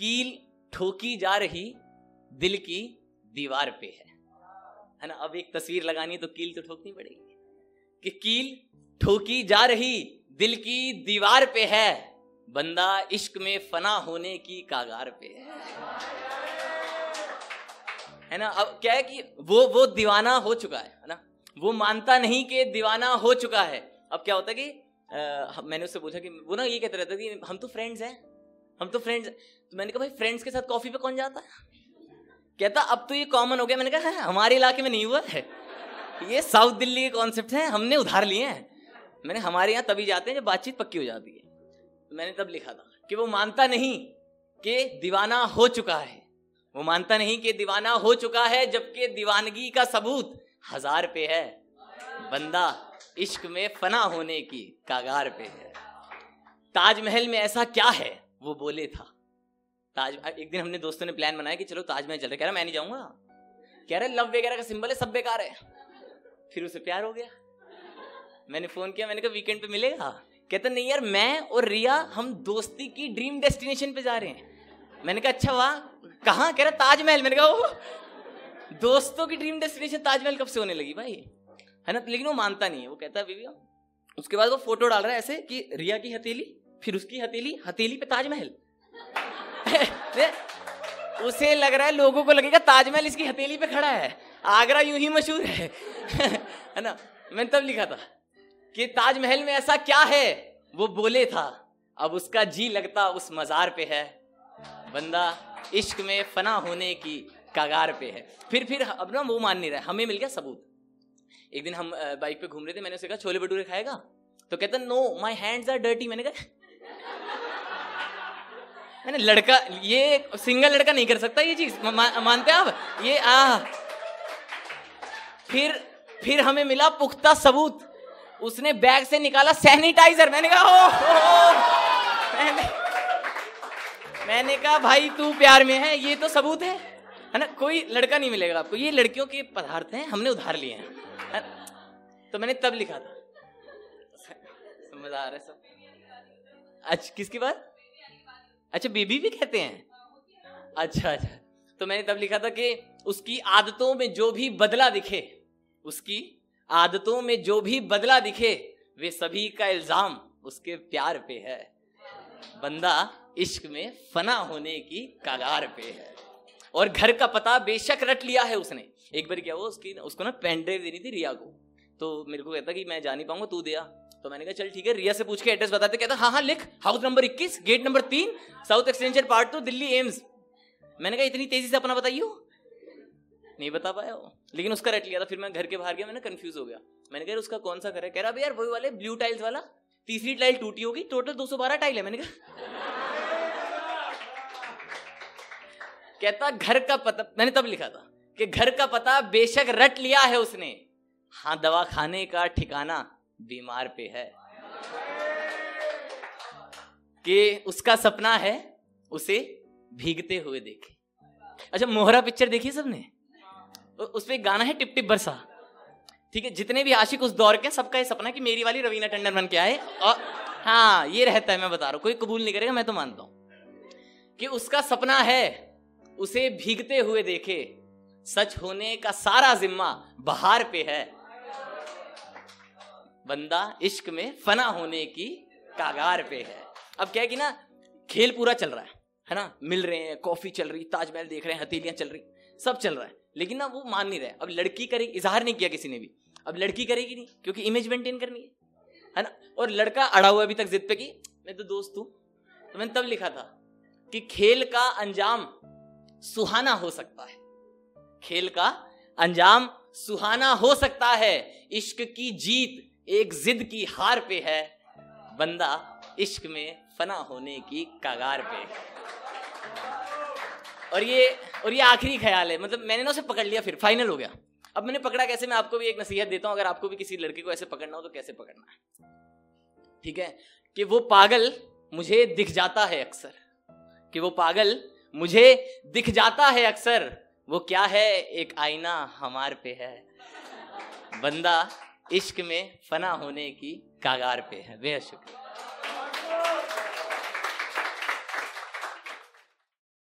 कील ठोकी जा रही दिल की दीवार पे है। है ना? अब एक तस्वीर लगानी है तो कील तो ठोकनी पड़ेगी। कि कील ठोकी जा रही दिल की दीवार पे है बंदा इश्क में फना होने की कागार पे है। है ना? अब क्या है कि वो वो दीवाना हो चुका है है ना? वो मानता नहीं कि दीवाना हो चुका है। अब क्या होता है कि आ, मैंने उससे पूछा कि वो ना ये कहते रहता कि हम तो फ्रेंड्स हैं। हम तो फ्रेंड्स तो मैंने कहा, भाई फ्रेंड्स के साथ कॉफ़ी पे कौन जाता है? कहता, अब तो ये कॉमन हो गया। मैंने कहा हमारे इलाके में नहीं हुआ है। ये साउथ दिल्ली के कॉन्सेप्ट हैं, हमने उधार लिए हैं। मैंने हमारे यहाँ तभी जाते हैं जब बातचीत पक्की हो जाती है। तो मैंने तब लिखा था कि वो मानता नहीं कि दीवाना हो चुका है। वो मानता नहीं कि दीवाना हो चुका है, जबकि दीवानगी का सबूत हज़ार पे है। बंदा इश्क में फना होने की कागार पे है। ताजमहल में ऐसा क्या है? वो बोले, था। ताज एक दिन हमने दोस्तों ने प्लान बनाया कि चलो ताजमहल चल रहे कह रहा, मैं नहीं जाऊँगा। कह रहे, लव वगैरह का सिंबल है, सब बेकार है। फिर उसे प्यार हो गया। मैंने फ़ोन किया, मैंने कहा वीकेंड पे मिलेगा? कहता, नहीं यार, मैं और रिया हम दोस्ती की ड्रीम डेस्टिनेशन पे जा रहे हैं। मैंने कहा अच्छा वाह। कहाँ? कह रहा ताजमहल मैंने कहा दोस्तों की ड्रीम डेस्टिनेशन ताजमहल कब से होने लगी भाई? है ना लेकिन वो मानता नहीं है। वो कहता है उसके बाद वो फ़ोटो डाल रहा है ऐसे कि रिया की हथेली फिर उसकी हथेली हथेली पे ताजमहल। उसे लग रहा है लोगों को लगेगा ताजमहल इसकी हथेली पे खड़ा है। आगरा यूँ ही मशहूर है। है ना? मैंने तब लिखा था कि ताजमहल में ऐसा क्या है? वो बोले था, अब उसका जी लगता उस मजार पे है। बंदा इश्क में फना होने की कागार पे है। फिर फिर अब ना वो मान नहीं रहा हमें मिल गया सबूत। एक दिन हम बाइक पे घूम रहे थे, मैंने उसे कहा, छोले भटूरे खाएगा? तो कहता no my hands are dirty मैंने कहा मैंने लड़का ये सिंगल लड़का नहीं कर सकता ये चीज़। मा, मानते आप? ये आ। फिर फिर हमें मिला पुख्ता सबूत। उसने बैग से निकाला सैनिटाइजर। मैंने कहा ओ, ओ, मैंने मैंने कहा भाई तू प्यार में है ये तो सबूत है। है ना? कोई लड़का नहीं मिलेगा आपको। ये लड़कियों के पदार्थ हैं हमने उधार लिए हैं। तो मैंने तब लिखा था। समझ आ रहा है सब। अच्छा किसकी बात? अच्छा बेबी भी कहते हैं? अच्छा अच्छा। तो मैंने तब लिखा था कि उसकी आदतों में जो भी बदला दिखे, उसकी आदतों में जो भी बदला दिखे, वे सभी का इल्ज़ाम उसके प्यार पे है। बंदा इश्क में फना होने की कागार पे है। और घर का पता बेशक रट लिया है उसने। एक बार क्या हुआ, उसकी, उसको ना पेन ड्राइव देनी थी रिया को। तो मेरे को कहता कि मैं जा नहीं पाऊँगा, तू दिया तो मैंने कहा, चल ठीक है। रिया से पूछ के एड्रेस बताते, कहता हाँ हाँ लिख। हाउस नंबर 21 गेट नंबर तीन South Extension part two Delhi AIIMS मैंने कहा, इतनी तेज़ी से अपना बताइयो? नहीं बता पाया वो। लेकिन उसका रट लिया था, फिर मैं घर के बाहर गया, मैंने कंफ्यूज हो गया। मैंने कहा उसका कौन सा घर है? कह रहा यार, वही वाले ब्लू टाइल्स वाला। तीसरी टाइल टूटी होगी टोटल 212 टाइल है। मैंने कहा, कहता, घर का पता मैंने तब लिखा था कि घर का पता बेशक रट लिया है उसने। हाँ दवा खाने का ठिकाना। बीमार पे है। कि उसका सपना है उसे भीगते हुए देखे। अच्छा मोहरा पिक्चर देखी सबने? उस पर गाना है टिप टिप बरसा। ठीक है, जितने भी आशिक उस दौर के सबका ये सपना कि मेरी वाली रवीना टंडन बन के आए और हाँ ये रहता है, मैं बता रहा हूँ, कोई कबूल नहीं करेगा, मैं तो मानता हूँ। कि उसका सपना है उसे भीगते हुए देखे, सच होने का सारा जिम्मा बहार पे है। बंदा इश्क में फना होने की कागार पे है। अब क्या है कि ना, खेल पूरा चल रहा है है ना? मिल रहे हैं, कॉफ़ी चल रही, ताजमहल देख रहे हैं, हथेलियाँ चल रही, सब चल रहा है। लेकिन ना, वो मान नहीं रहे अब लड़की करेगी इजहार नहीं किया किसी ने भी। अब लड़की करेगी नहीं, क्योंकि इमेज मेंटेन करनी है है ना? और लड़का अड़ा हुआ अभी तक जिद पे की, मैं तो दोस्त हूँ। तो मैंने तब लिखा था कि खेल का अंजाम सुहाना हो सकता है। खेल का अंजाम सुहाना हो सकता है। इश्क की जीत एक जिद की हार पे है बंदा इश्क में फना होने की कागार पे। और ये और ये आखिरी ख्याल है। मतलब मैंने ना उसे पकड़ लिया फिर फाइनल हो गया। अब मैंने पकड़ा कैसे, मैं आपको भी एक नसीहत देता हूँ, अगर आपको भी किसी लड़के को ऐसे पकड़ना हो तो कैसे पकड़ना है? ठीक है? कि वो पागल मुझे दिख जाता है अक्सर। कि वो पागल मुझे दिख जाता है अक्सर। वो क्या है? एक आईना हमार पे है। बंदा इश्क में फना होने की कागार पे है। बेहद शुक्रिया।